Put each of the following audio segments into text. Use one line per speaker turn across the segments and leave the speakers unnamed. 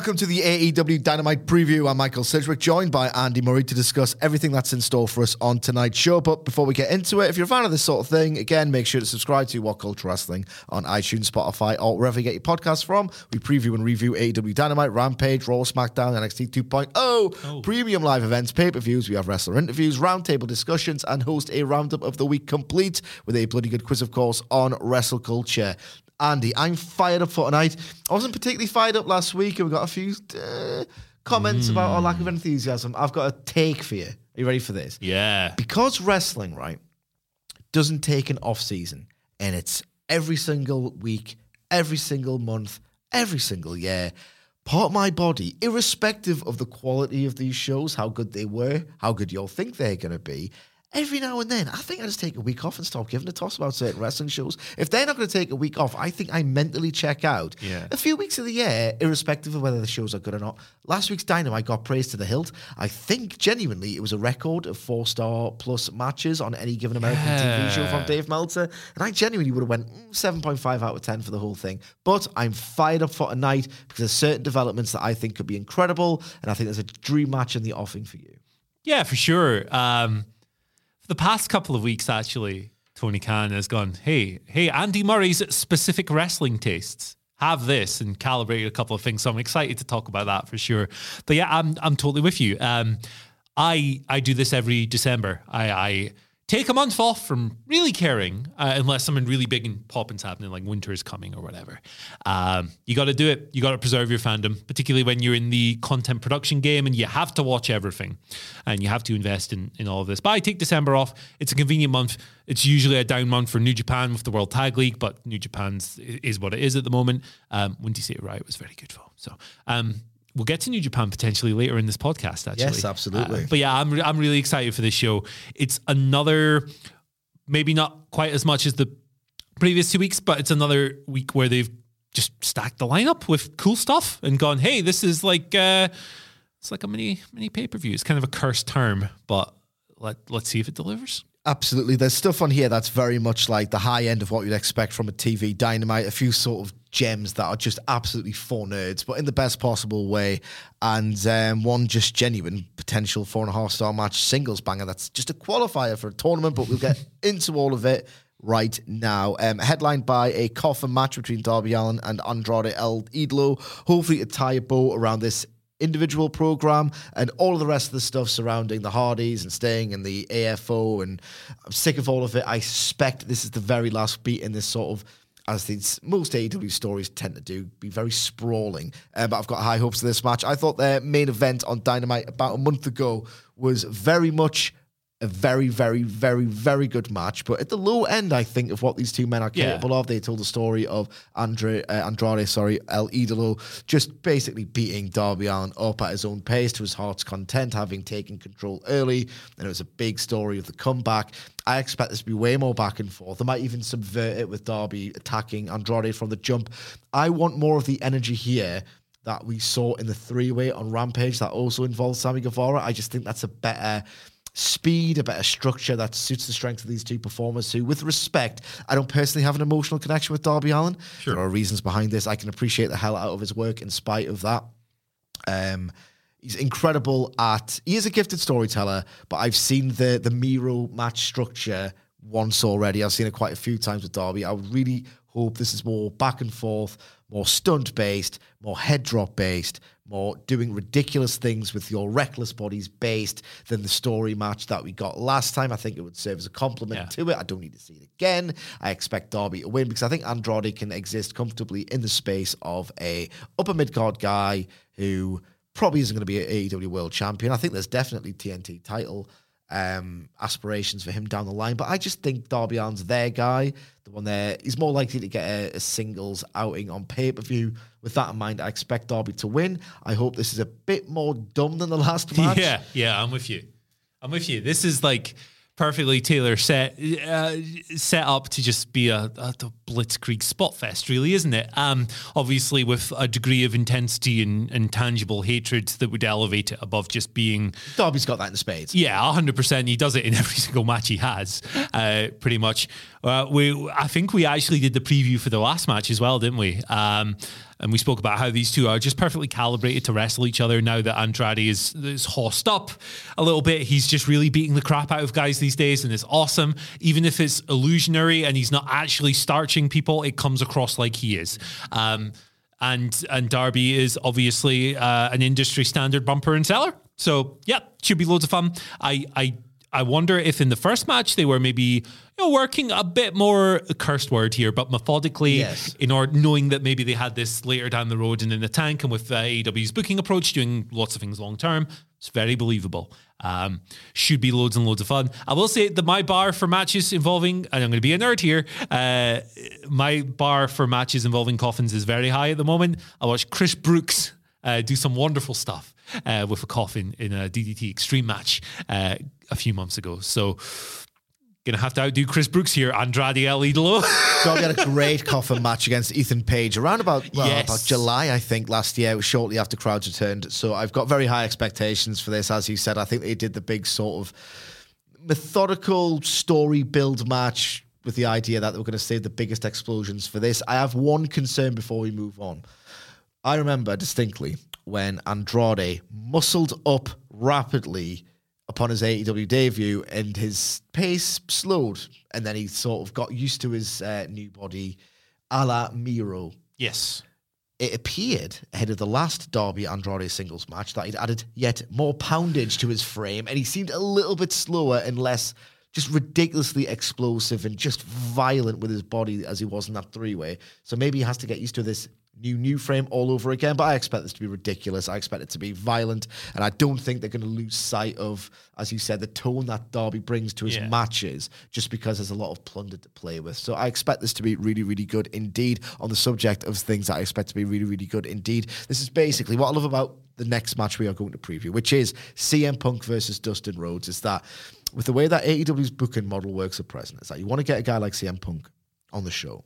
welcome to the AEW Dynamite preview. I'm Michael Sidgwick, joined by Andy Murray to discuss everything that's in store for us on tonight's show. But before we get into it, if you're a fan of this sort of thing, again, make sure to subscribe to What Culture Wrestling on iTunes, Spotify, or wherever you get your podcasts from. We preview and review AEW Dynamite, Rampage, Raw, SmackDown, NXT 2.0, premium live events, pay per views. We have wrestler interviews, roundtable discussions, and host a roundup of the week complete with a bloody good quiz, of course, on wrestle culture. Andy, I'm fired up for tonight. I wasn't particularly fired up last week, and we got a few uh, comments about our lack of enthusiasm. I've got a take for you. Are you ready for this?
Yeah.
Because wrestling, right, doesn't take an off season, and it's every single week, every single month, every single year. Part of my body, irrespective of the quality of these shows, how good they were, how good you'll think they're going to be, every now and then, I think I just take a week off and stop giving a toss about certain wrestling shows. If they're not going to take a week off, I think I mentally check out.
Yeah.
A few weeks of the year, irrespective of whether the shows are good or not. Last week's Dynamite got praised to the hilt. I think genuinely it was a record of four star plus matches on any given American TV show from Dave Meltzer. And I genuinely would have went mm, 7.5 out of 10 for the whole thing. But I'm fired up for tonight because there's certain developments that I think could be incredible. And I think there's a dream match in the offing for you.
Yeah, for sure. Um, the past couple of weeks, actually, Tony Khan has gone, hey, hey, Andy Murray's specific wrestling tastes. Have this and calibrate a couple of things. So I'm excited to talk about that for sure. But yeah, I'm I'm totally with you. Um, I I do this every December. I, I take a month off from really caring uh, unless something really big and popping's happening, like winter is coming or whatever. Um, you got to do it. You got to preserve your fandom, particularly when you're in the content production game and you have to watch everything and you have to invest in, in all of this. But I take December off. It's a convenient month. It's usually a down month for New Japan with the World Tag League, but New Japan's is what it is at the moment. Um, Windy City Riot was very good for. So, um, We'll get to New Japan potentially later in this podcast. Actually,
Yes, absolutely.
Uh, but yeah, I'm re- I'm really excited for this show. It's another, maybe not quite as much as the previous two weeks, but it's another week where they've just stacked the lineup with cool stuff and gone, hey, this is like uh, it's like a mini mini pay per view. It's kind of a cursed term, but let let's see if it delivers.
Absolutely. There's stuff on here that's very much like the high end of what you'd expect from a TV dynamite, a few sort of gems that are just absolutely for nerds, but in the best possible way. And um, one just genuine potential four and a half star match singles banger that's just a qualifier for a tournament, but we'll get into all of it right now. Um, headlined by a coffin match between Darby Allin and Andrade El Idolo, hopefully to tie a bow around this individual program and all the rest of the stuff surrounding the Hardys and Sting and the AFO. And I'm sick of all of it. I suspect this is the very last beat in this sort of. As these most AEW stories tend to do, be very sprawling. Uh, but I've got high hopes for this match. I thought their main event on Dynamite about a month ago was very much a very, very, very, very good match. But at the low end, I think, of what these two men are
Yeah.
capable of, they told the story of Andre, uh, Andrade, sorry, El Idolo, just basically beating Darby Allin up at his own pace to his heart's content, having taken control early. And it was a big story of the comeback. I expect this to be way more back and forth. They might even subvert it with Darby attacking Andrade from the jump. I want more of the energy here that we saw in the three way on Rampage that also involved Sammy Guevara. I just think that's a better speed, a better structure that suits the strength of these two performers who, with respect, I don't personally have an emotional connection with Darby Allin. Sure. There are reasons behind this. I can appreciate the hell out of his work in spite of that. Um, he's incredible at. He is a gifted storyteller, but I've seen the the Miro match structure once already. I've seen it quite a few times with Darby. I would really hope this is more back and forth, more stunt based, more head drop based, more doing ridiculous things with your reckless bodies based than the story match that we got last time. I think it would serve as a compliment
Yeah.
to it. I don't need to see it again. I expect Darby to win because I think Andrade can exist comfortably in the space of a upper mid card guy who probably isn't going to be an AEW World Champion. I think there's definitely TNT title um, aspirations for him down the line, but I just think Darby Allin's their guy, the one there. He's more likely to get a, a singles outing on pay per view. With that in mind, I expect Darby to win. I hope this is a bit more dumb than the last match.
Yeah, yeah, I'm with you. I'm with you. This is like perfectly tailor set uh, set up to just be a, a, a blitzkrieg spot fest, really, isn't it? Um, obviously, with a degree of intensity and, and tangible hatred that would elevate it above just being.
Darby's got that in the spades.
Yeah, hundred percent. He does it in every single match he has, uh, pretty much. Uh, we, I think we actually did the preview for the last match as well, didn't we? Um, and we spoke about how these two are just perfectly calibrated to wrestle each other. Now that Andrade is, is hossed up a little bit, he's just really beating the crap out of guys these days, and it's awesome. Even if it's illusionary and he's not actually starching people, it comes across like he is. Um, and and Darby is obviously uh, an industry standard bumper and seller. So yeah, should be loads of fun. I I I wonder if in the first match they were maybe you know working a bit more cursed word here, but methodically
Yes.
in order knowing that maybe they had this later down the road and in the tank, and with uh, AEW's booking approach, doing lots of things long term, it's very believable. Um, should be loads and loads of fun. I will say that my bar for matches involving, and I'm going to be a nerd here, uh, my bar for matches involving coffins is very high at the moment. I watched Chris Brooks uh, do some wonderful stuff uh, with a coffin in a DDT Extreme match uh, a few months ago. So, gonna have to outdo Chris Brooks here. Andrade El Idolo.
Darby had a great coffin match against Ethan Page around about well,
Yes.
about July, I think, last year, shortly after crowds returned. So I've got very high expectations for this. As you said, I think they did the big sort of methodical story build match with the idea that they were going to save the biggest explosions for this. I have one concern before we move on. I remember distinctly when Andrade muscled up rapidly upon his AEW debut and his pace slowed, and then he sort of got used to his uh, new body, a la Miro.
yes.
It appeared ahead of the last Darby Andrade singles match that he'd added yet more poundage to his frame, and he seemed a little bit slower and less just ridiculously explosive and just violent with his body as he was in that three way. So maybe he has to get used to this new new frame all over again. But I expect this to be ridiculous. I expect it to be violent, and I don't think they're going to lose sight of, as you said, the tone that Darby brings to his
Yeah.
matches, just because there's a lot of plunder to play with. So I expect this to be really, really good indeed. On the subject of things that I expect to be really, really good indeed, this is basically what I love about the next match we are going to preview, which is CM Punk versus Dustin Rhodes. Is that with the way that AEW's booking model works at present, is that you want to get a guy like CM Punk on the show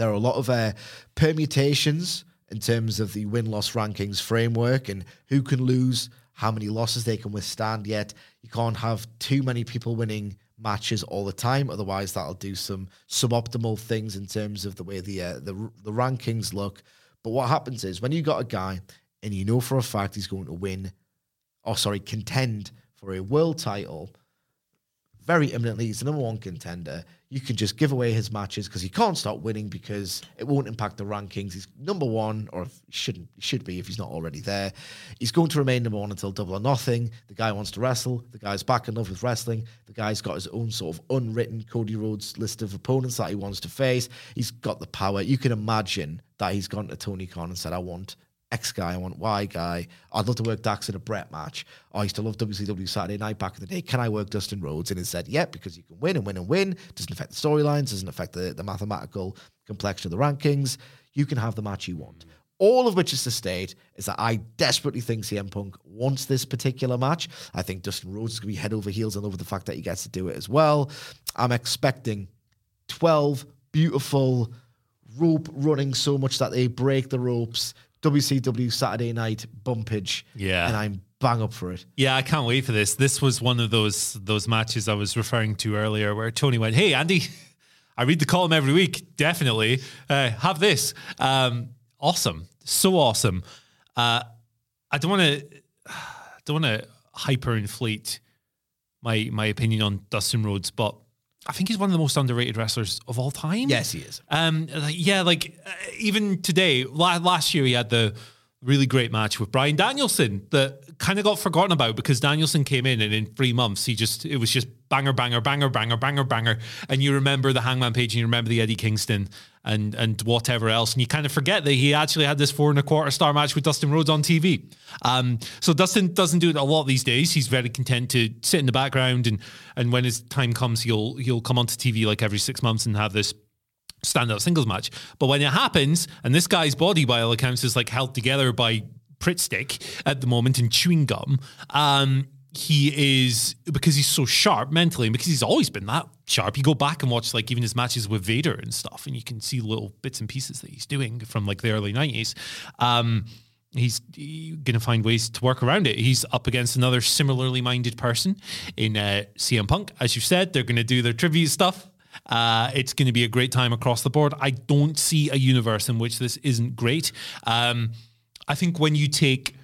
there are a lot of uh, permutations in terms of the win loss rankings framework and who can lose, how many losses they can withstand. Yet you can't have too many people winning matches all the time, otherwise that'll do some suboptimal things in terms of the way the uh, the the rankings look. But what happens is when you got a guy and you know for a fact he's going to win, or sorry, contend for a world title very imminently. He's the number one contender. You can just give away his matches because he can't stop winning because it won't impact the rankings. He's number one, or shouldn't, should be if he's not already there. He's going to remain number one until double or nothing. The guy wants to wrestle. The guy's back in love with wrestling. The guy's got his own sort of unwritten Cody Rhodes list of opponents that he wants to face. He's got the power. You can imagine that he's gone to Tony Khan and said, I want X guy, I want Y guy. I'd love to work Dax in a Brett match. I used to love WCW Saturday Night back in the day. Can I work Dustin Rhodes? And he said, yeah, because you can win and win and win. Doesn't affect the storylines, doesn't affect the, the mathematical complexion of the rankings. You can have the match you want. All of which is to state is that I desperately think CM Punk wants this particular match. I think Dustin Rhodes is going to be head over heels and over the fact that he gets to do it as well. I'm expecting 12 beautiful rope running so much that they break the ropes. WCW Saturday night bumpage.
Yeah.
And I'm bang up for it.
Yeah, I can't wait for this. This was one of those those matches I was referring to earlier, where Tony went, "Hey, Andy, I read the column every week. Definitely uh, have this. Um, awesome, so awesome. Uh, I don't want to don't want to hyperinflate my my opinion on Dustin Rhodes, but I think he's one of the most underrated wrestlers of all time.
Yes, he is.
Um, like, yeah, like uh, even today, la- last year he had the really great match with Bryan Danielson that kind of got forgotten about because Danielson came in and in three months he just it was just banger, banger, banger, banger, banger, banger, and you remember the Hangman page and you remember the Eddie Kingston and and whatever else, and you kind of forget that he actually had this four and a quarter star match with Dustin Rhodes on TV. Um, so Dustin doesn't do it a lot these days. He's very content to sit in the background, and and when his time comes, he'll he'll come onto TV like every six months and have this stand-up singles match. But when it happens, and this guy's body by all accounts is like held together by Pritt stick at the moment and chewing gum. Um, he is because he's so sharp mentally and because he's always been that sharp. You go back and watch like even his matches with Vader and stuff, and you can see little bits and pieces that he's doing from like the early nineties. Um, he's going to find ways to work around it. He's up against another similarly minded person in uh, CM Punk. As you said, they're going to do their trivia stuff. Uh, it's going to be a great time across the board. I don't see a universe in which this isn't great. Um, I think when you take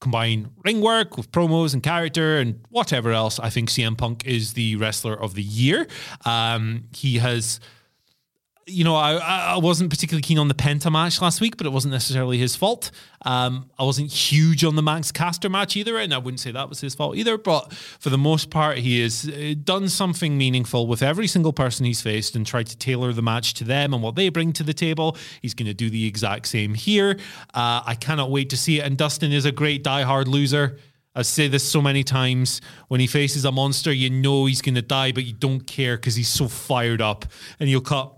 combine ring work with promos and character and whatever else, I think CM Punk is the wrestler of the year. Um, he has you know, I, I wasn't particularly keen on the Penta match last week, but it wasn't necessarily his fault. Um, I wasn't huge on the Max Caster match either, and I wouldn't say that was his fault either. But for the most part, he has uh, done something meaningful with every single person he's faced and tried to tailor the match to them and what they bring to the table. He's going to do the exact same here. Uh, I cannot wait to see it. And Dustin is a great diehard loser. I say this so many times. When he faces a monster, you know he's going to die, but you don't care because he's so fired up. And you'll cut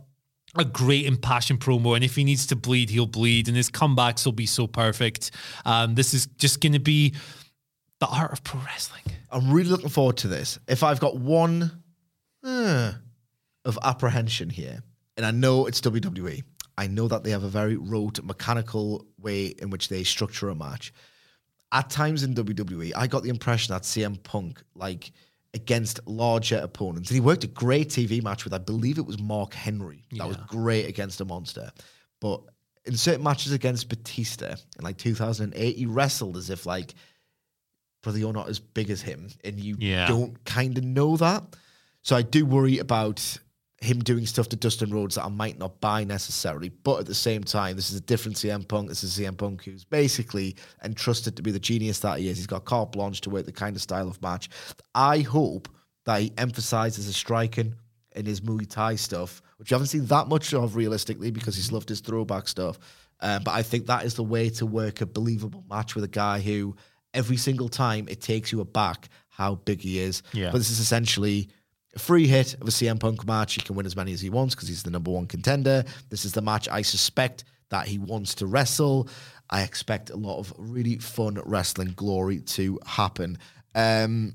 a great impassioned promo, and if he needs to bleed, he'll bleed, and his comebacks will be so perfect. Um, this is just going to be the art of pro wrestling.
I'm really looking forward to this. If I've got one uh, of apprehension here, and I know it's WWE, I know that they have a very rote, mechanical way in which they structure a match. At times in WWE, I got the impression that CM Punk, like, against larger opponents. And he worked a great TV match with, I believe it was Mark Henry. That was great against a monster. But in certain matches against Batista in like 2008, he wrestled as if like, brother, you're not as big as him. And you
Yeah.
don't kind of know that. So I do worry about him doing stuff to Dustin Rhodes that I might not buy necessarily. But at the same time, this is a different CM Punk. This is CM Punk who's basically entrusted to be the genius that he is. He's got carte blanche to work the kind of style of match. I hope that he emphasizes his striking in his Muay Thai stuff, which you haven't seen that much of realistically because he's loved his throwback stuff. Um, but I think that is the way to work a believable match with a guy who every single time it takes you aback how big he is.
Yeah.
But this is essentially a free hit of a CM Punk match. He can win as many as he wants because he's the number one contender. This is the match I suspect that he wants to wrestle. I expect a lot of really fun wrestling glory to happen. Um,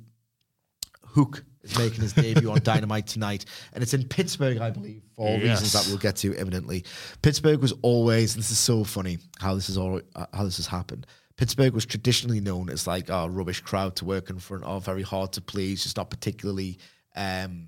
Hook is making his debut on Dynamite tonight, and it's in Pittsburgh, I believe, for
Yes.
reasons that we'll get to imminently. Pittsburgh was always, and this is so funny how this is all uh, how this has happened. Pittsburgh was traditionally known as like a rubbish crowd to work in front of, very hard to please, just not particularly um,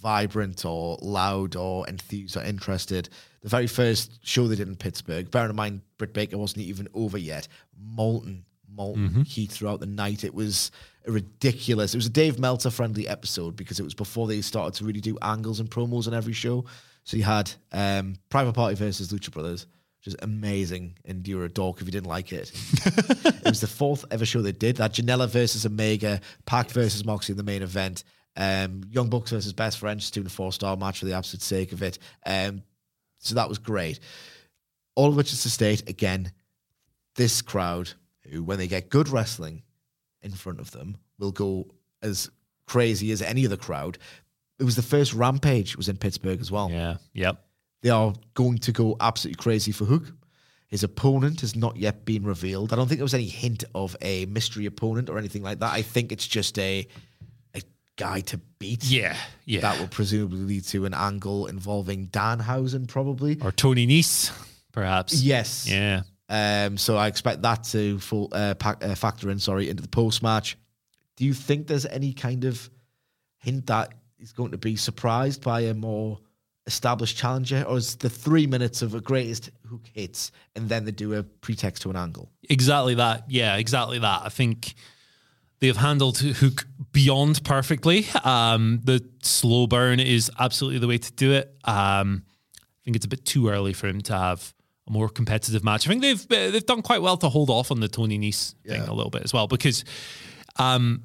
vibrant or loud or enthused or interested. The very first show they did in Pittsburgh, bearing in mind Britt Baker wasn't even over yet, molten, molten heat throughout the night. It was ridiculous. It was a Dave Meltzer friendly episode because it was before they started to really do angles and promos on every show. So you had um, Private Party versus Lucha Brothers, which is amazing, and you're a dork if you didn't like it. it was the fourth ever show they did. That Janela versus Omega, Pac versus Moxie in the main event, um, Young Bucks versus Best Friends, two and four star match for the absolute sake of it. Um, so that was great. All of which is to state again, this crowd, who when they get good wrestling in front of them, will go as crazy as any other crowd. It was the first Rampage was in Pittsburgh as well.
Yeah. Yep.
They are going to go absolutely crazy for Hook. His opponent has not yet been revealed. I don't think there was any hint of a mystery opponent or anything like that. I think it's just a a guy to beat.
Yeah. Yeah.
That will presumably lead to an angle involving Danhausen, probably.
or Tony Nese, perhaps.
Yes.
Yeah.
Um, so I expect that to full, uh, pack, uh, factor in, sorry, into the post match. Do you think there's any kind of hint that he's going to be surprised by a more established challenger, or is the three minutes of a greatest hook hits and then they do a pretext to an angle?
Exactly that. Yeah, exactly that. I think they've handled Hook beyond perfectly. Um, the slow burn is absolutely the way to do it. Um, I think it's a bit too early for him to have a more competitive match. I think they've they've done quite well to hold off on the Tony Nese thing a little bit as well because um,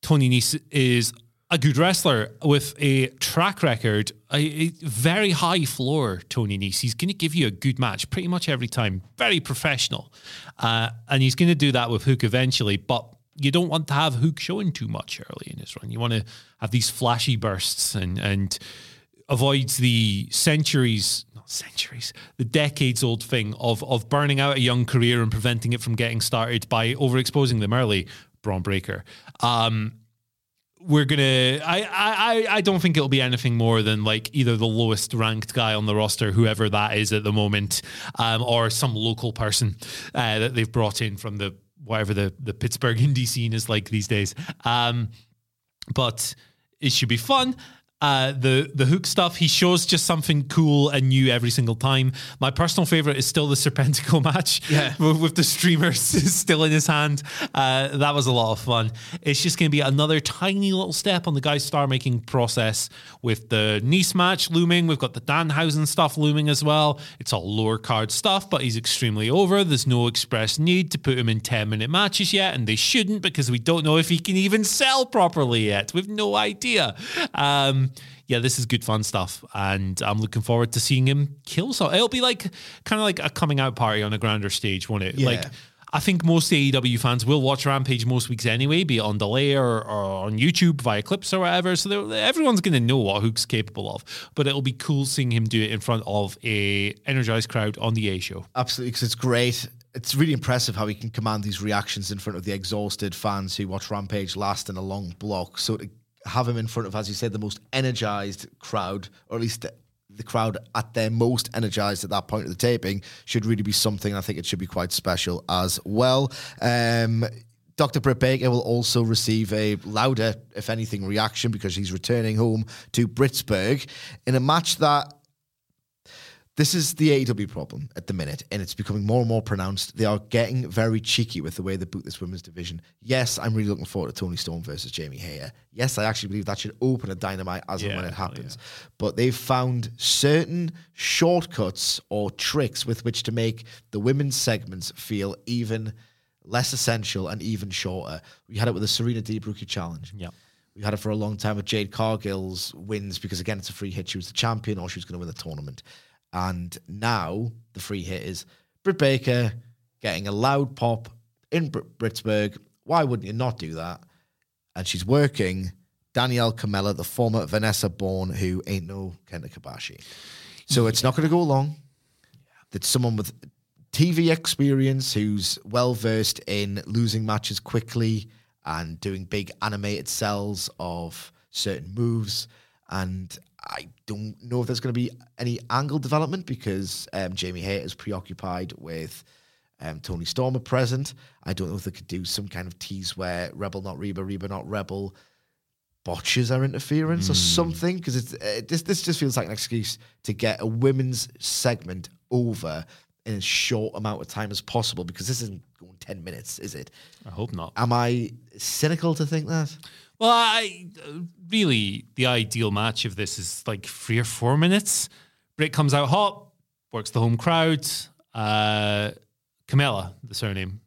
Tony Nese is a good wrestler with a track record, a, a very high floor, Tony Nese. He's going to give you a good match pretty much every time. Very professional. Uh, and he's going to do that with Hook eventually, but you don't want to have Hook showing too much early in his run. You want to have these flashy bursts and, and avoids the centuries, not centuries, the decades old thing of, of burning out a young career and preventing it from getting started by overexposing them early. Braun Breaker. Um, we're gonna I, I I don't think it'll be anything more than like either the lowest ranked guy on the roster, whoever that is at the moment, um, or some local person uh, that they've brought in from the whatever the the Pittsburgh indie scene is like these days. Um, but it should be fun. Uh, the the hook stuff he shows just something cool and new every single time. My personal favorite is still the Serpentico match,
Yeah.
with, with the streamers still in his hand. Uh, that was a lot of fun. It's just going to be another tiny little step on the guy's star making process with the Nice match looming. We've got the Danhausen stuff looming as well. It's all lower card stuff, but he's extremely over. There's no express need to put him in 10 minute matches yet, and they shouldn't because we don't know if he can even sell properly yet. We've no idea. Um, yeah, this is good fun stuff, and I'm looking forward to seeing him kill. So it'll be like kind of like a coming out party on a grander stage, won't it?
Yeah.
Like I think most AEW fans will watch Rampage most weeks anyway, be it on delay or, or on YouTube via clips or whatever. So everyone's going to know what Hook's capable of. But it'll be cool seeing him do it in front of a energized crowd on the A show.
Absolutely, because it's great. It's really impressive how he can command these reactions in front of the exhausted fans who watch Rampage last in a long block. So to have him in front of, as you said, the most energized crowd, or at least the, the crowd at their most energized at that point of the taping, should really be something. I think it should be quite special as well. Um, Dr. Britt Baker will also receive a louder, if anything, reaction because he's returning home to Britsburg in a match that this is the AEW problem at the minute, and it's becoming more and more pronounced. They are getting very cheeky with the way they boot this women's division. Yes, I'm really looking forward to Toni Storm versus Jamie Hayter. Yes, I actually believe that should open a dynamite as and when it happens. But they've found certain shortcuts or tricks with which to make the women's segments feel even less essential and even shorter. We had it with the Serena Deeb Rookie Challenge.
Yeah.
We had it for a long time with Jade Cargill's wins because again it's a free hit. She was the champion or she was going to win the tournament. And now the free hit is Britt Baker getting a loud pop in Br- Britsburg. Why wouldn't you not do that? And she's working Danielle Kamela, the former Vanessa Borne, who ain't no Kenta Kobashi. So it's not going to go long. That someone with TV experience who's well versed in losing matches quickly and doing big animated cells of certain moves. And I don't know if there's going to be any angle development because um, Jamie Hayter is preoccupied with um, Tony Stormer present. I don't know if they could do some kind of tease where Rebel not Reba, Reba not Rebel botches our interference or something because it's uh, this this just feels like an excuse to get a women's segment over in as short amount of time as possible because this isn't going 10 minutes is it
I hope not.
am i cynical to think that
Well, I really the ideal match of this is like three or four minutes. Britt comes out hot, works the home crowd. Uh, Camilla, the surname.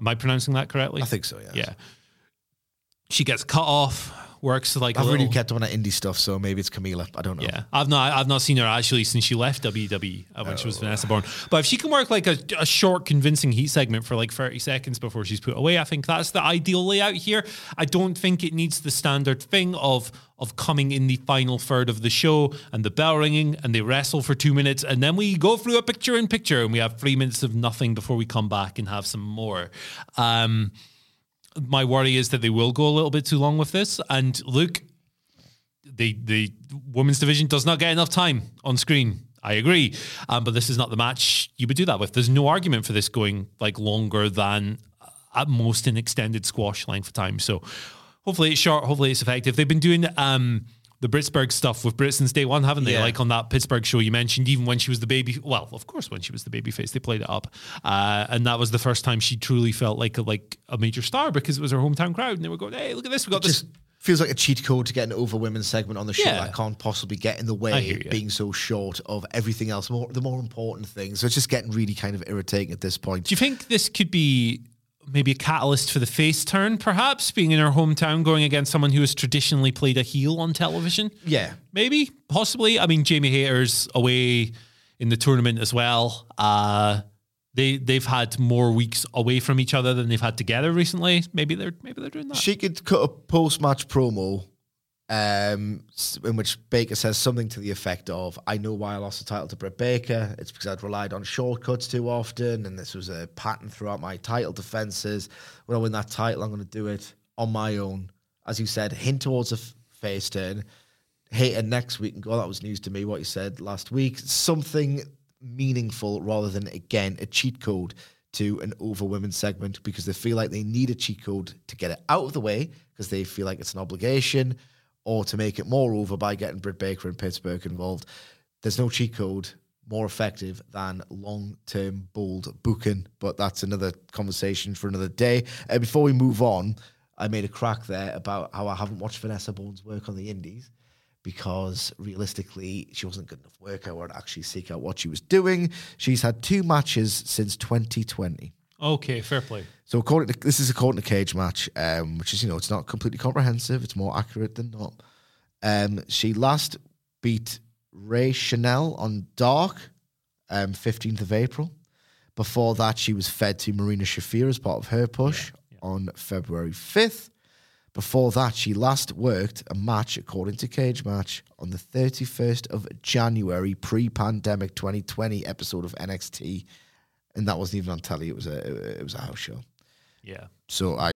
Am I pronouncing that correctly?
i think so yeah
Yeah. She gets cut off, works like
I've really kept up on that indie stuff so maybe it's camila i don't know
Yeah, I've not I've not seen her actually since she left WWE uh, when she was Vanessa Borne. But if she can work like a, a short, convincing heat segment for like thirty seconds before she's put away, I think that's the ideal layout here. I don't think it needs the standard thing of of coming in the final third of the show and the bell ringing and they wrestle for two minutes and then we go through a picture in picture and we have three minutes of nothing before we come back and have some more. Um, my worry is that they will go a little bit too long with this. And look, the the women's division does not get enough time on screen. I agree, um, but this is not the match you would do that with. There's no argument for this going like longer than uh, at most an extended squash length of time. So hopefully it's short. Hopefully it's effective. They've been doing um, the Britsburg stuff with Brits since day one, haven't they?
Yeah.
Like on that Pittsburgh show you mentioned, even when she was the baby. Well, of course, when she was the baby face, they played it up, uh, and that was the first time she truly felt like a, like a major star because it was her hometown crowd, and they were going, "Hey, look at this! We got this."
just feels like a cheat code to get an over women's segment on the show
Yeah.
that can't possibly get in the way
ya.
being so short of everything else more the more important things so it's just getting really kind of irritating at this point
Do you think this could be maybe a catalyst for the face turn, perhaps being in her hometown, going against someone who has traditionally played a heel on television.
Yeah.
Maybe, possibly. I mean, Jamie Hayter's away in the tournament as well. Uh, they they've had more weeks away from each other than they've had together recently. Maybe they're maybe they're doing that.
She could cut a post match promo um, in which Baker says something to the effect of, I know why I lost the title to Britt Baker. It's because I'd relied on shortcuts too often, and this was a pattern throughout my title defenses. When I win that title, I'm going to do it on my own. As you said, hint towards a f- face turn. Hayter next week and go, that was news to me, what you said last week. Something meaningful rather than, again, a cheat code to an over women segment because they feel like they need a cheat code to get it out of the way because they feel like it's an obligation or to make it more over by getting Britt Baker and Pittsburgh involved. There's no cheat code more effective than long term bold booking, but that's another conversation for another day. Uh, before we move on, I made a crack there about how I haven't watched Vanessa Borne work on the Indies because realistically, she wasn't good enough work. I would actually seek out what she was doing. She's had two matches since 2020.
Okay, fair play.
So according to this is according to Cage Match, um, which is you know it's not completely comprehensive. It's more accurate than not. Um, she last beat Ray Chanel on Dark, um, fifteenth of April. Before that, she was fed to Marina Shafir as part of her push on February fifth. Before that, she last worked a match according to Cage Match on the 31st of January, pre-pandemic 2020 episode of NXT, and that wasn't even on telly. It was a it was a house show.
Yeah.
So I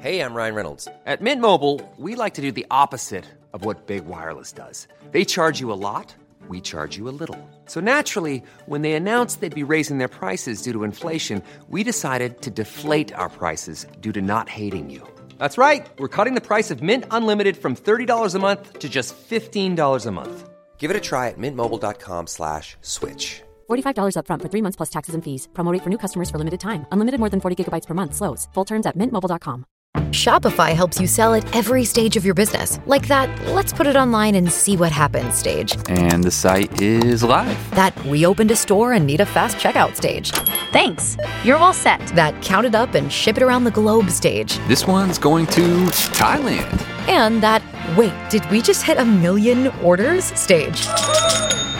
Hey, I'm Ryan Reynolds. At Mint Mobile, we like to do the opposite of what Big Wireless does. They charge you a lot, we charge you a little. So naturally, when they announced they'd be raising their prices due to inflation, we decided to deflate our prices due to not hating you. That's right. We're cutting the price of Mint Unlimited from $30 a month to just $15 a month. Give it a try at mintmobile.com slash switch.
$45 upfront for three months plus taxes and fees. Promo rate for new customers for limited time. Unlimited more than 40 gigabytes per month. Slows. Full terms at mintmobile.com.
Shopify helps you sell at every stage of your business. Like that, let's put it online and see what happens stage.
And the site is live.
That we opened a store and need a fast checkout stage.
Thanks. You're all set.
That count it up and ship it around the globe stage.
This one's going to Thailand.
And that, wait, did we just hit a million orders stage?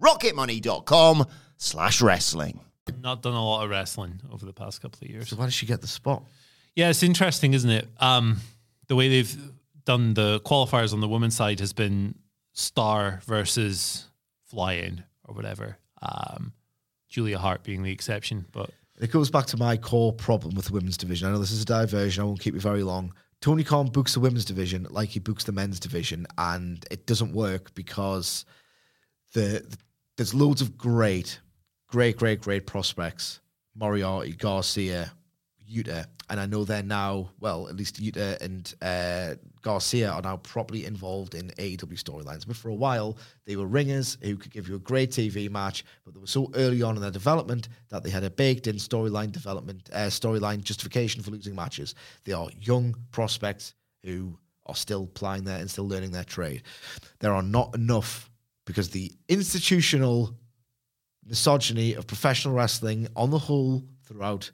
rocketmoney.com slash wrestling.
Not done a lot of wrestling over the past couple of years.
so why did she get the spot?
Yeah, it's interesting, isn't it? Um, the way they've done the qualifiers on the women's side has been star versus fly-in or whatever. Um, Julia Hart being the exception, but
It goes back to my core problem with the women's division. I know this is a diversion. I won't keep you very long. Tony Khan books the women's division like he books the men's division, and it doesn't work because the, there's loads of great, great, great, great prospects. Moriarty, Garcia, Utah, and I know they're now well, at least Utah and uh, Garcia are now properly involved in AEW storylines. But for a while, they were ringers who could give you a great TV match, but they were so early on in their development that they had a baked-in storyline development, uh, storyline justification for losing matches. They are young prospects who are still plying their and still learning their trade. There are not enough because the institutional misogyny of professional wrestling on the whole throughout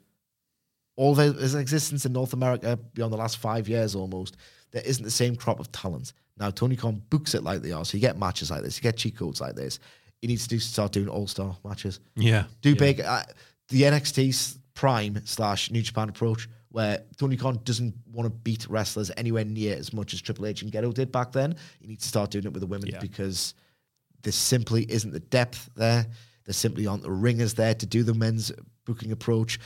all of his existence in North America beyond the last five years almost, there isn't the same crop of talent. Now Tony Khan books it like they are, so you get matches like this, you get cheat codes like this. He needs to do, start doing all star matches.
Yeah.
Do
Yeah.
big. Uh, the NXT Prime slash New Japan approach, where Tony Khan doesn't want to beat wrestlers anywhere near as much as Triple H and Gedo did back then. He needs to start doing it with the women
Yeah.
because there simply isn't the depth there. There simply aren't the ringers there to do the men's booking approach.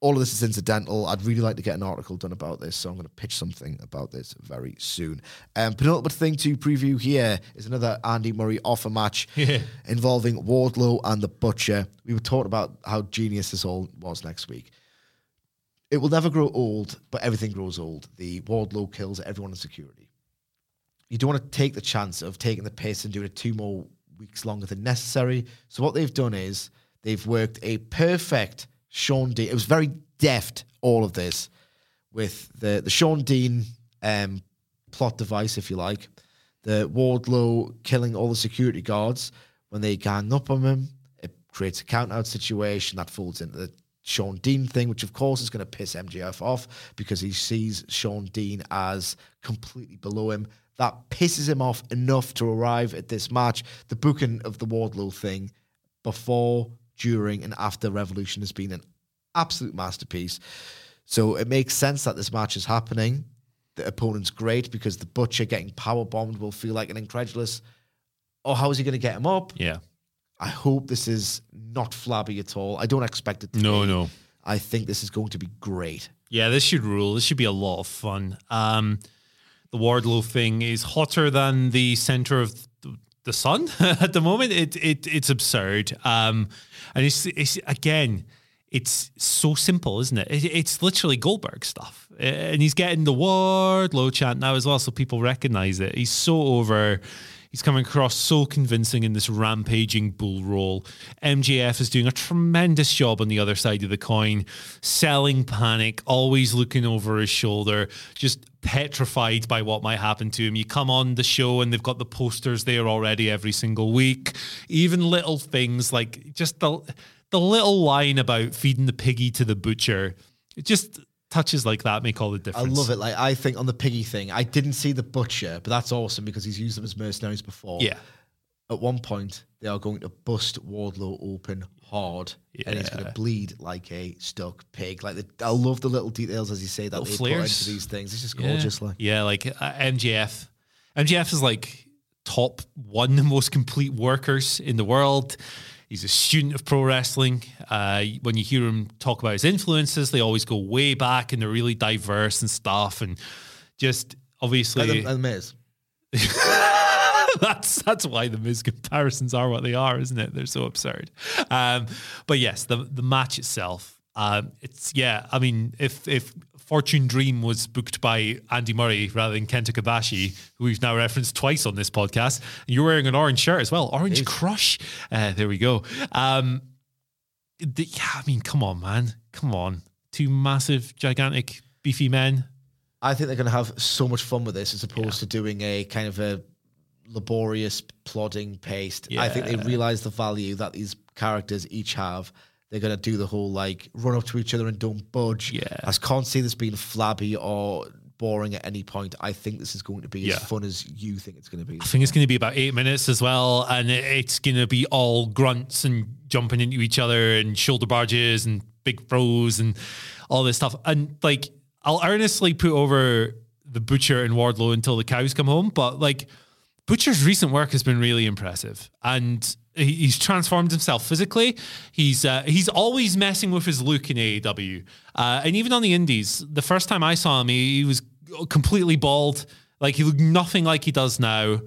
All of this is incidental. I'd really like to get an article done about this, so I'm going to pitch something about this very soon. Um, penultimate thing to preview here is another Andy Murray offer match
Yeah.
involving Wardlow and the Butcher. We were talking about how genius this all was next week. It will never grow old, but everything grows old. The Wardlow kills everyone in security. You don't want to take the chance of taking the piss and doing it two more weeks longer than necessary. So what they've done is they've worked a perfect Shawn Dean. It was very deft, all of this, with the, the Shawn Dean um, plot device, if you like. The Wardlow killing all the security guards when they gang up on him. It creates a count out situation that falls into the Shawn Dean thing, which of course is going to piss MJF off because he sees Shawn Dean as completely below him. That pisses him off enough to arrive at this match. The booking of the Wardlow thing before, during, and after Revolution has been an absolute masterpiece. So it makes sense that this match is happening. The opponent's great because the Butcher getting power bombed will feel like an incredulous. Oh, how is he going to get him up?
Yeah.
I hope this is not flabby at all. I don't expect it to
No,
be.
no.
I think this is going to be great.
Yeah, this should rule. This should be a lot of fun. Um, the Wardlow thing is hotter than the center of the sun at the moment. It, it it's absurd. Um, and it's, it's again, it's so simple, isn't it? it? It's literally Goldberg stuff, and he's getting the Wardlow chant now as well, so people recognize it. He's so over. He's coming across so convincing in this rampaging bull role. MJF is doing a tremendous job on the other side of the coin, selling panic, always looking over his shoulder, just petrified by what might happen to him. You come on the show and they've got the posters there already every single week. Even little things like just the the little line about feeding the piggy to the butcher. It just touches like that make all the difference.
I love it. Like I think on the piggy thing, I didn't see the butcher, but that's awesome because he's used them as mercenaries before.
Yeah.
At one point, they are going to bust Wardlow open hard, and he's going to bleed like a stuck pig. Like the, I love the little details as you say that
Little
they
flares.
put into these things. It's just
Yeah.
gorgeous. Like
yeah, like uh, MGF. MJF is like top one the most complete workers in the world. He's a student of pro wrestling. Uh, when you hear him talk about his influences, they always go way back and they're really diverse and stuff. And just obviously,
like the, the Miz.
that's that's why the Miz comparisons are what they are, isn't it? They're so absurd. Um, but yes, the the match itself, um, it's yeah. I mean, if if Fortune Dream was booked by Andy Murray rather than Kenta Kobashi, who we've now referenced twice on this podcast, and you're wearing an orange shirt as well, Orange Crush. Uh, there we go. Um, the, yeah, I mean, come on, man, come on, two massive, gigantic, beefy men.
I think they're going to have so much fun with this as opposed to doing a kind of a laborious, plodding paste. I think they realize the value that these characters each have. They're going to do the whole like run up to each other and don't budge.
Yeah.
I can't see this being flabby or boring at any point. I think this is going to be
Yeah.
as fun as you think it's going to be.
I think it's going to be about eight minutes as well, and it's going to be all grunts and jumping into each other and shoulder barges and big throws and all this stuff. And like, I'll earnestly put over the Butcher and Wardlow until the cows come home, but like, Butcher's recent work has been really impressive, and he's transformed himself physically. He's uh, he's always messing with his look in AEW, uh, and even on the Indies. The first time I saw him, he, he was completely bald. Like he looked nothing like he does now.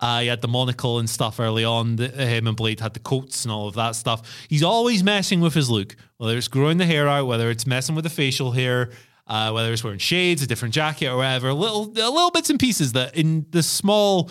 Uh, he had the monocle and stuff early on. The, him and Blade had the coats and all of that stuff. He's always messing with his look, whether it's growing the hair out, whether it's messing with the facial hair, uh, whether it's wearing shades, a different jacket, or whatever. Little little bits and pieces that in the small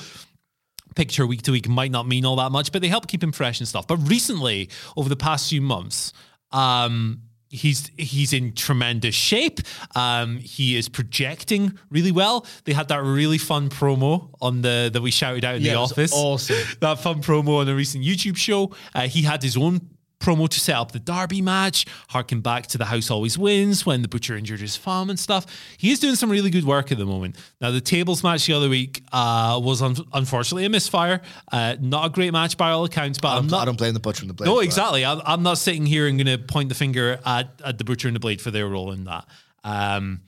picture week to week might not mean all that much, but they help keep him fresh and stuff. But recently, over the past few months, um, he's he's in tremendous shape. Um, he is projecting really well. They had that really fun promo on the that we shouted out in
Yeah,
the office.
awesome.
That fun promo on a recent YouTube show. Uh, he had his own promo to set up the Darby match, harking back to the House Always Wins when the Butcher injured his thumb and stuff. He is doing some really good work at the moment. Now, the tables match the other week uh, was un- unfortunately a misfire. Uh, not a great match by all accounts, but I'm
don't,
not.
I don't blame the butcher and the blade.
No, exactly. I'm, I'm not sitting here and going to point the finger at, at the Butcher and the Blade for their role in that. Um,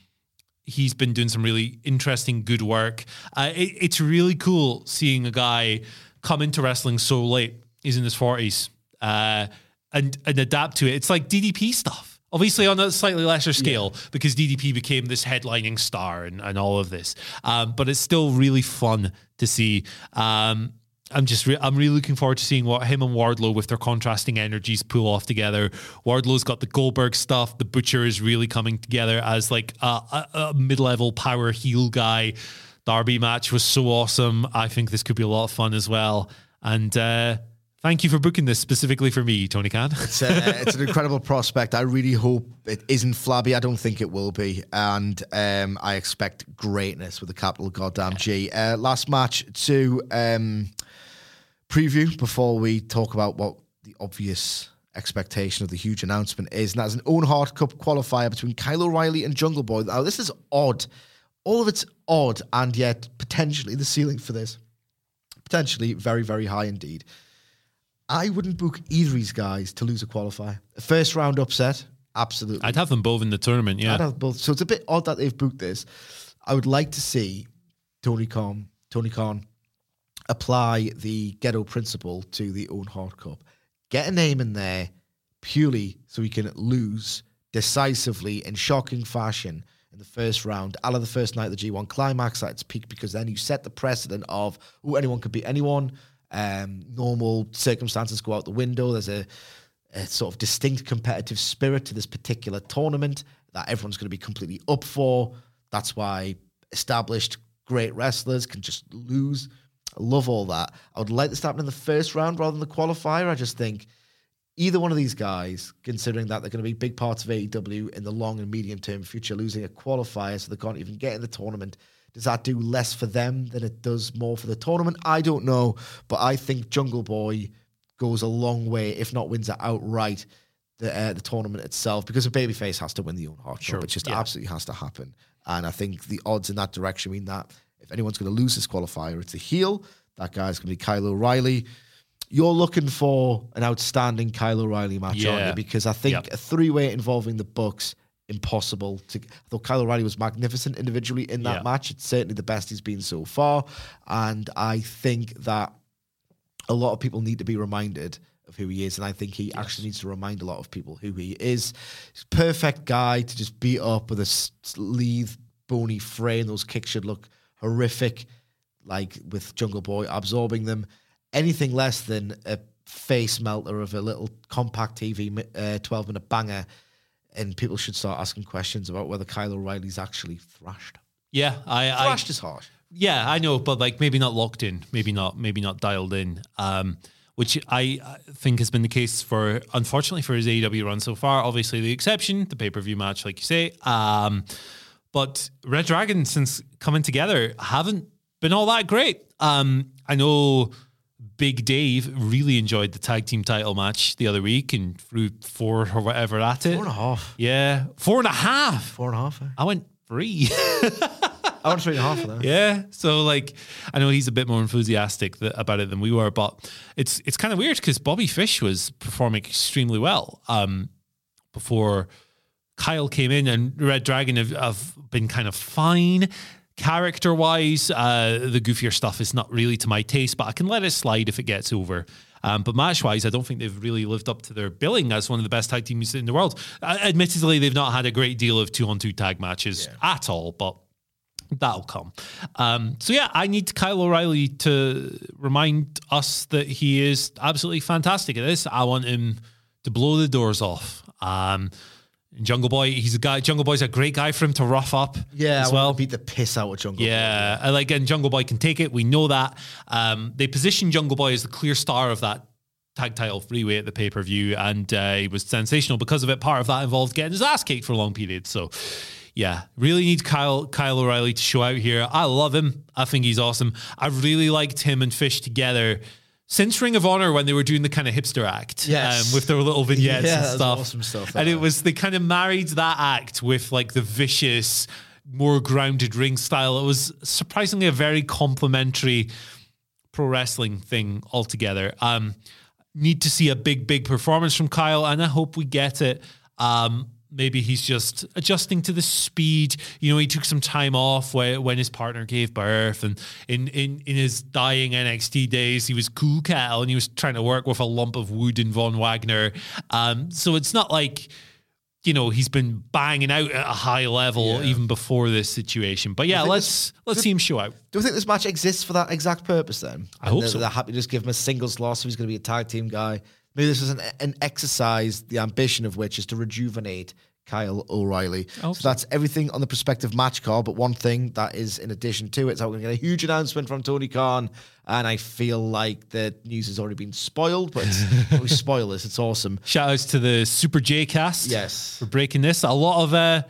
he's been doing some really interesting, good work. Uh, it, it's really cool seeing a guy come into wrestling so late. He's in his 40s uh, and, and adapt to it. It's like DDP stuff. Obviously, on a slightly lesser scale, because DDP became this headlining star and, and all of this. Um, but it's still really fun to see. Um, I'm just re- I'm really looking forward to seeing what him and Wardlow with their contrasting energies pull off together. Wardlow's got the Goldberg stuff. The Butcher is really coming together as like a, a, a mid-level power heel guy. Darby match was so awesome. I think this could be a lot of fun as well. And uh, thank you for booking this specifically for me, Tony Khan.
It's, a, it's an incredible prospect. I really hope it isn't flabby. I don't think it will be. And um, I expect greatness with a capital goddamn G. Uh, last match to um, preview before we talk about what the obvious expectation of the huge announcement is. And that's an Owen Hart Cup qualifier between Kyle O'Reilly and Jungle Boy. Now, this is odd. All of it's odd, and yet potentially the ceiling for this, potentially very, very high indeed. I wouldn't book either of these guys to lose a qualifier. First round upset, absolutely.
I'd have them both in the tournament. Yeah,
I'd have both. So it's a bit odd that they've booked this. I would like to see Tony Khan, Tony Khan, apply the Gedo principle to the Owen Hart Cup. Get a name in there purely so he can lose decisively in shocking fashion in the first round, out of the first night of the G1 climax at its peak, because then you set the precedent of oh, anyone could beat anyone. Um, normal circumstances go out the window. There's a, a sort of distinct competitive spirit to this particular tournament that everyone's going to be completely up for. That's why established great wrestlers can just lose. I love all that. I would like this to happen in the first round rather than the qualifier. I just think either one of these guys, considering that they're going to be big parts of AEW in the long and medium term future, losing a qualifier so they can't even get in the tournament, does that do less for them than it does more for the tournament? I don't know, but I think Jungle Boy goes a long way, if not wins it outright. The, uh, the tournament itself because a babyface has to win the Owen Hart sure, it just absolutely has to happen and I think the odds in that direction mean that if anyone's going to lose this qualifier it's a heel that guy's going to be Kyle O'Reilly you're looking for an outstanding Kyle O'Reilly match, aren't you? Because I think
Yep.
a three way involving the Bucks impossible to. I thought Kyle O'Reilly was magnificent individually in that
Yeah.
match. It's certainly the best he's been so far, and I think that a lot of people need to be reminded of who he is, and I think he actually needs to remind a lot of people who he is. He's perfect guy to just beat up with a sleeve, bony frame. Those kicks should look horrific, like with Jungle Boy absorbing them. Anything less than a face melter of a little compact TV uh, 12 minute banger, and people should start asking questions about whether Kyle O'Reilly's actually thrashed.
yeah. I, I
Thrashed is harsh.
Yeah, I know, but like maybe not locked in, maybe not, maybe not dialed in. Um, which I I think has been the case for, unfortunately, for his AEW run so far. Obviously, the exception, the pay per view match, like you say. Um, but Red Dragon, since coming together, haven't been all that great. Um, I know Big Dave really enjoyed the tag team title match the other week and threw four or whatever at it.
Four and a half.
Yeah, four and a half.
Four and a half. eh?
I went three.
I went three and a half that.
Yeah. So like, I know he's a bit more enthusiastic th- about it than we were, but it's it's kind of weird because Bobby Fish was performing extremely well um, before Kyle came in, and Red Dragon have, have been kind of fine. Character wise, uh, the goofier stuff is not really to my taste, but I can let it slide if it gets over. Um, but match wise, I don't think they've really lived up to their billing as one of the best tag teams in the world. Uh, admittedly, they've not had a great deal of two on two tag matches at all, but that'll come. Um, so yeah, I need Kyle O'Reilly to remind us that he is absolutely fantastic at this. I want him to blow the doors off. Um, Jungle Boy, he's a guy. Jungle Boy's a great guy for him to rough up.
Yeah,
as well.
beat the piss out of Jungle. Boy.
Yeah, I like and Jungle Boy can take it. We know that. Um, they positioned Jungle Boy as the clear star of that tag title freeway at the pay per view, and uh, he was sensational because of it. Part of that involved getting his ass kicked for a long period. So, yeah, really need Kyle Kyle O'Reilly to show out here. I love him. I think he's awesome. I really liked him and Fish together since Ring of Honor when they were doing the kind of hipster act,
Yes.
um, with their little vignettes
Yeah,
and stuff,
awesome stuff,
and it was they kind of married that act with like the vicious, more grounded ring style. It was surprisingly a very complimentary pro wrestling thing altogether. Um, need to see a big, big performance from Kyle, and I hope we get it. Um, maybe he's just adjusting to the speed. You know, he took some time off when, when his partner gave birth, and in, in in his dying NXT days, he was cool cattle, and he was trying to work with a lump of wood in Von Wagner. Um, so it's not like you know he's been banging out at a high level even before this situation. But yeah, let's let's see him show out.
Do you think this match exists for that exact purpose then?
I hope
they're,
so.
They're happy to just give him a singles loss if he's going to be a tag team guy. Maybe this is an, an exercise, the ambition of which is to rejuvenate Kyle O'Reilly. So
so.
that's everything on the prospective match card. But one thing that is in addition to it is that we're going to get a huge announcement from Tony Khan. And I feel like the news has already been spoiled, but we spoil this. It's awesome.
Shout outs to the Super J cast.
Yes.
For breaking this. A lot of uh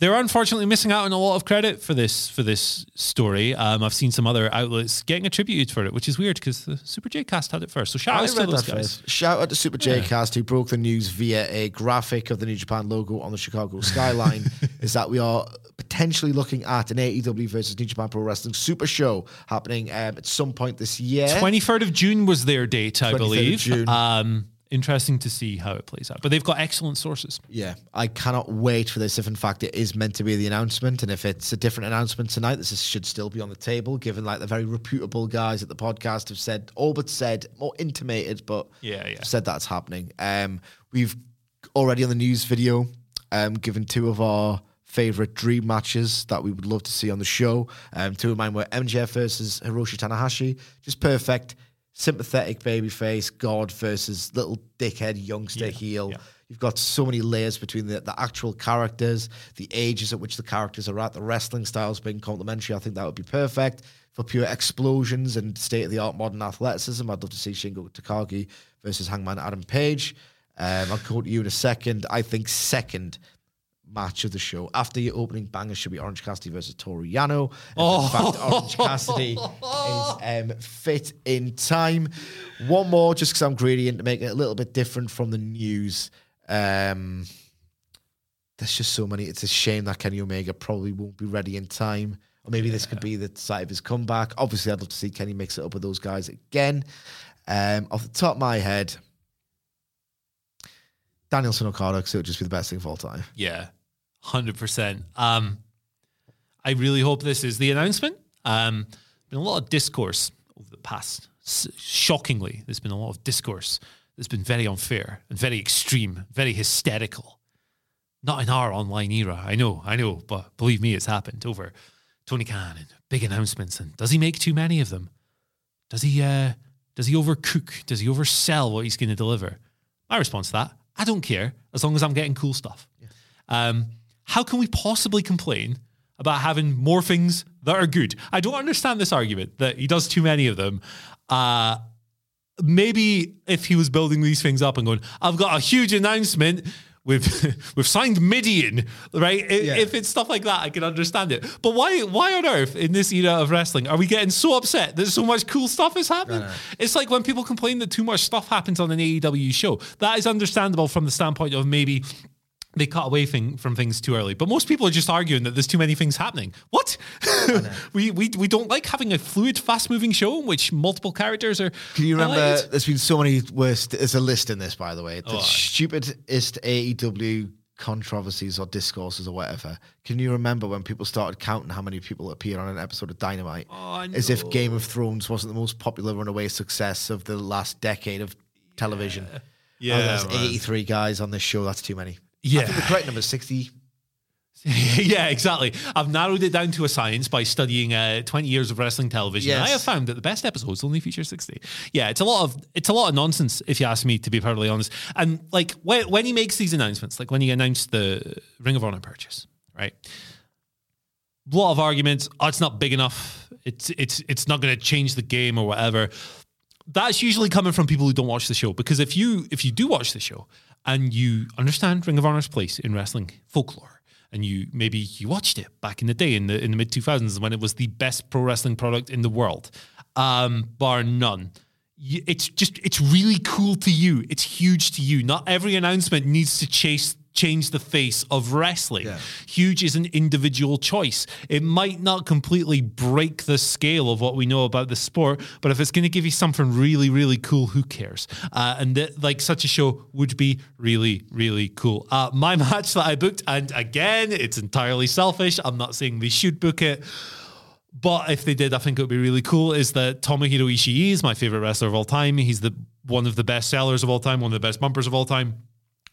they're unfortunately missing out on a lot of credit for this for this story. Um, I've seen some other outlets getting attributed for it, which is weird because the Super J cast had it first. So shout
I
outs to those guys.
first. Shout out to Super J
Yeah.
Cast who broke the news via a graphic of the New Japan logo on the Chicago skyline. is that we are potentially looking at an AEW versus New Japan Pro Wrestling Super Show happening um, at some point this year.
Twenty third of June was their date, I
23rd of
believe.
June.
Um, interesting to see how it plays out. But they've got excellent sources.
Yeah, I cannot wait for this. If in fact it is meant to be the announcement, and if it's a different announcement tonight, this is, should still be on the table. Given like the very reputable guys at the podcast have said, all but said, more intimated, but
Yeah, yeah.
said that's happening. Um, we've already on the news video um, given two of our favorite dream matches that we would love to see on the show. Um, two of mine were MJF versus Hiroshi Tanahashi, just perfect, sympathetic babyface God versus little dickhead youngster heel.
yeah.
You've got so many layers between the, the actual characters, the ages at which the characters are at, the wrestling styles being complementary. I think that would be perfect for pure explosions and state of the art modern athleticism. I'd love to see Shingo Takagi versus Hangman Adam Page. Um, I'll to you in a second. I think second match of the show after your opening banger should be Orange Cassidy versus Toru Yano. Oh. In fact, Orange Cassidy is um, fit in time. One more, just because I'm greedy and to make it a little bit different from the news. Um, there's just so many. It's a shame that Kenny Omega probably won't be ready in time. Or maybe this could be the site of his comeback. Obviously, I'd love to see Kenny mix it up with those guys again. Um, off the top of my head, Danielson Okada, because it would just be the best thing of all time.
Yeah, hundred percent. Um, I really hope this is the announcement. Um, been a lot of discourse over the past. Shockingly, there's been a lot of discourse that's been very unfair and very extreme, very hysterical. Not in our online era, I know, I know, but believe me, it's happened over Tony Khan and big announcements. And does he make too many of them? Does he? Uh, does he overcook? Does he oversell what he's going to deliver? My response to that: I don't care as long as I'm getting cool stuff. Um, how can we possibly complain about having more things that are good? I don't understand this argument that he does too many of them. Uh, maybe if he was building these things up and going, I've got a huge announcement. We've we've signed Midian, right?
Yeah.
If it's stuff like that, I can understand it. But why why on earth in this era of wrestling are we getting so upset that so much cool stuff is happening? It's like when people complain that too much stuff happens on an AEW show. That is understandable from the standpoint of maybe they cut away thing, from things too early. But most people are just arguing that there's too many things happening. What? we, we we don't like having a fluid, fast moving show in which multiple characters are.
Can you remember?
highlighted?
There's been so many worst. There's a list in this, by the way. The
Oh,
stupidest AEW controversies or discourses or whatever. Can you remember when people started counting how many people appeared on an episode of Dynamite?
Oh,
As if Game of Thrones wasn't the most popular runaway success of the last decade of television.
Yeah,
oh, there's
man.
83 guys on this show. That's too many. I
Yeah.
think the correct number is 60.
yeah, exactly. I've narrowed it down to a science by studying uh, 20 years of wrestling television. And I have found that the best episodes only feature 60. Yeah, it's a lot of it's a lot of nonsense if you ask me to be perfectly honest. And like when, when he makes these announcements, like when he announced the Ring of Honor purchase, right? A lot of arguments. Oh, it's not big enough. It's it's it's not going to change the game or whatever. That's usually coming from people who don't watch the show because if you if you do watch the show and you understand Ring of Honor's place in wrestling folklore and you maybe you watched it back in the day in the in the mid 2000s when it was the best pro wrestling product in the world um bar none it's just it's really cool to you. It's huge to you. Not every announcement needs to chase change the face of wrestling. Huge is an individual choice. It might not completely break the scale of what we know about the sport, but if it's going to give you something really, really cool, who cares? Uh, and th- like such a show would be really, really cool. Uh, my match that I booked, and again, it's entirely selfish. I'm not saying they should book it. But if they did, I think it would be really cool. Is that Tomohiro Ishii is my favorite wrestler of all time. He's the one of the best sellers of all time, one of the best bumpers of all time.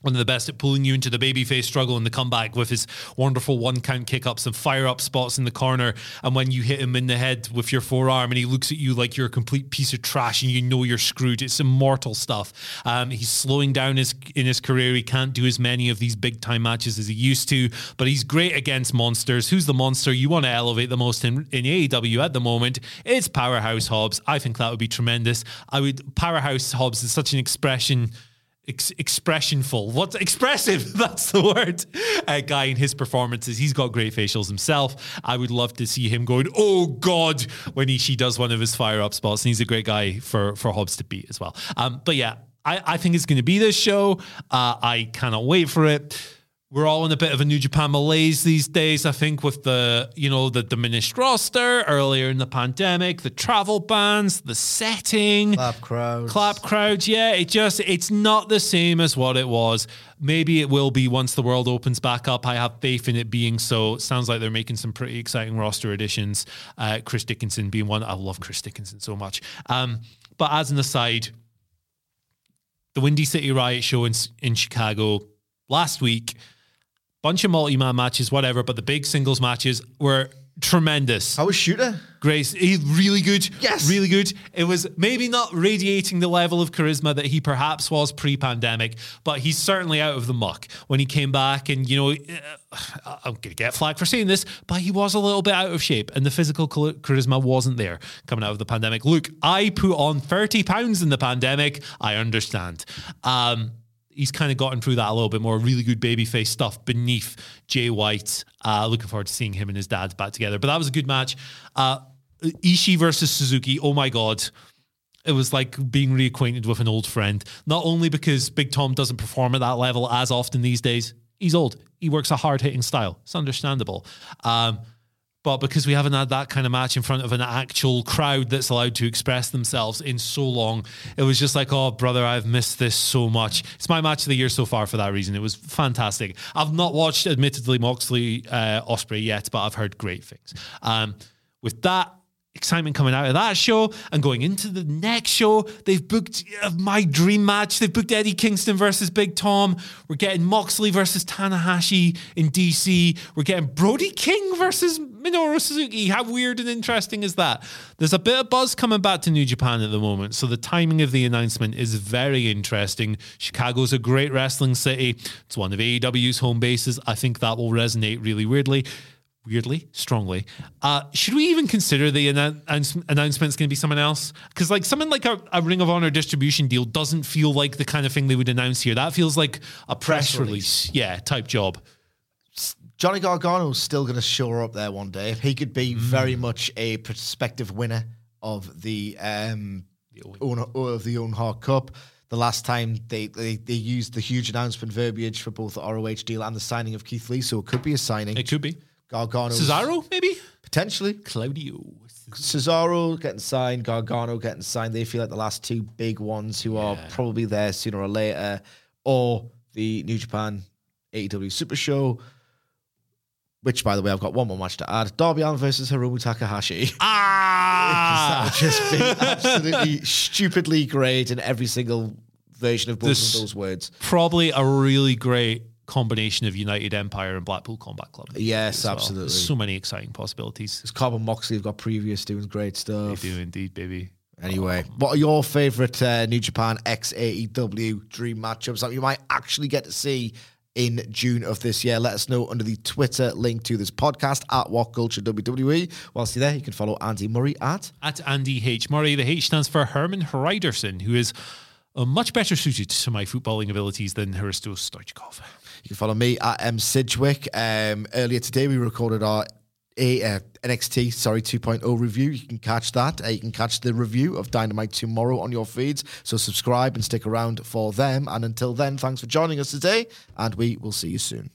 One of the best at pulling you into the babyface struggle and the comeback with his wonderful one count kick ups and fire up spots in the corner. And when you hit him in the head with your forearm and he looks at you like you're a complete piece of trash and you know you're screwed. It's immortal stuff. Um, he's slowing down his in his career. He can't do as many of these big time matches as he used to, but he's great against monsters. Who's the monster you want to elevate the most in, in AEW at the moment? It's Powerhouse Hobbs. I think that would be tremendous. I would Powerhouse Hobbs is such an expression ex- expressionful. What's expressive? That's the word. A guy in his performances, he's got great facials himself. I would love to see him going, "Oh God," when he she does one of his fire up spots, and he's a great guy for for Hobbs to beat as well. Um, but yeah, I, I think it's going to be this show. Uh, I cannot wait for it we're all in a bit of a New Japan malaise these days. I think with the you know the diminished roster earlier in the pandemic, the travel bans, the setting,
Clap crowds.
clap crowds. Yeah, it just it's not the same as what it was. Maybe it will be once the world opens back up. I have faith in it being so. It sounds like they're making some pretty exciting roster additions. Uh, Chris Dickinson being one. I love Chris Dickinson so much. Um, but as an aside, the Windy City Riot show in in Chicago last week bunch of multi-man matches, whatever, but the big singles matches were tremendous.
How was Shota?
Grace, he's really good.
Yes.
Really good. It was maybe not radiating the level of charisma that he perhaps was pre pandemic, but he's certainly out of the muck. When he came back, and, you know, uh, I'm going to get flack for saying this, but he was a little bit out of shape, and the physical charisma wasn't there coming out of the pandemic. Look, I put on 30 pounds in the pandemic. I understand. Um, he's kind of gotten through that a little bit more. Really good babyface stuff beneath Jay White. Uh, looking forward to seeing him and his dad back together. But that was a good match. Uh, Ishii versus Suzuki. Oh my god. It was like being reacquainted with an old friend. Not only because Big Tom doesn't perform at that level as often these days. He's old. He works a hard hitting style. It's understandable. Um, but because we haven't had that kind of match in front of an actual crowd that's allowed to express themselves in so long, it was just like, oh, brother, I've missed this so much. It's my match of the year so far for that reason. It was fantastic. I've not watched, admittedly, Moxley uh, Ospreay yet, but I've heard great things. Um, with that, excitement coming out of that show and going into the next show. They've booked uh, my dream match. They've booked Eddie Kingston versus Big Tom. We're getting Moxley versus Tanahashi in DC. We're getting Brody King versus Minoru Suzuki. How weird and interesting is that? There's a bit of buzz coming back to New Japan at the moment, so the timing of the announcement is very interesting. Chicago's a great wrestling city. It's one of AEW's home bases. I think that will resonate really weirdly weirdly, strongly. Uh, should we even consider the annou- announce- announcement is going to be someone else? Because like something like a, a Ring of Honor distribution deal doesn't feel like the kind of thing they would announce here. That feels like a press,
Press
release. yeah, type job.
Johnny Gargano's still going to show up there one day. He could be very much a prospective winner of the um, own, of the Owen Hart Cup. The last time they, they they used the huge announcement verbiage for both the ROH deal and the signing of Keith Lee, so it could be a signing.
It could be
Gargano,
Cesaro, maybe
potentially.
Claudio.
Cesaro getting signed, Gargano getting signed. They feel like the last two big ones who are probably there sooner or later, or the New Japan AEW Super Show. Which, by the way, I've got one more match to add: Darby Allin versus Hiromu Takahashi.
Ah,
that would just be absolutely stupidly great in every single version of both
This-
of those words.
probably a really great combination of United Empire and Blackpool Combat Club.
Yes,
well.
absolutely.
There's so many exciting possibilities.
Because Carbon Moxley have got previous doing great stuff.
They do indeed, baby.
Anyway, what are your favorite uh, New Japan X AEW dream matchups that you might actually get to see in June of this year? Let us know under the Twitter link to this podcast at What Culture WWE. Whilst you're there, you can follow Andy Murray at
At Andy H. Murray, the H stands for Herman Hreidarsson, who is much better suited to my footballing abilities than Hristos Stoichkov.
You can follow me at M Sidgwick. Um, earlier today, we recorded our a uh, NXT sorry 2.0 review. You can catch that. Uh, you can catch the review of Dynamite tomorrow on your feeds. So subscribe and stick around for them. And until then, thanks for joining us today, and we will see you soon.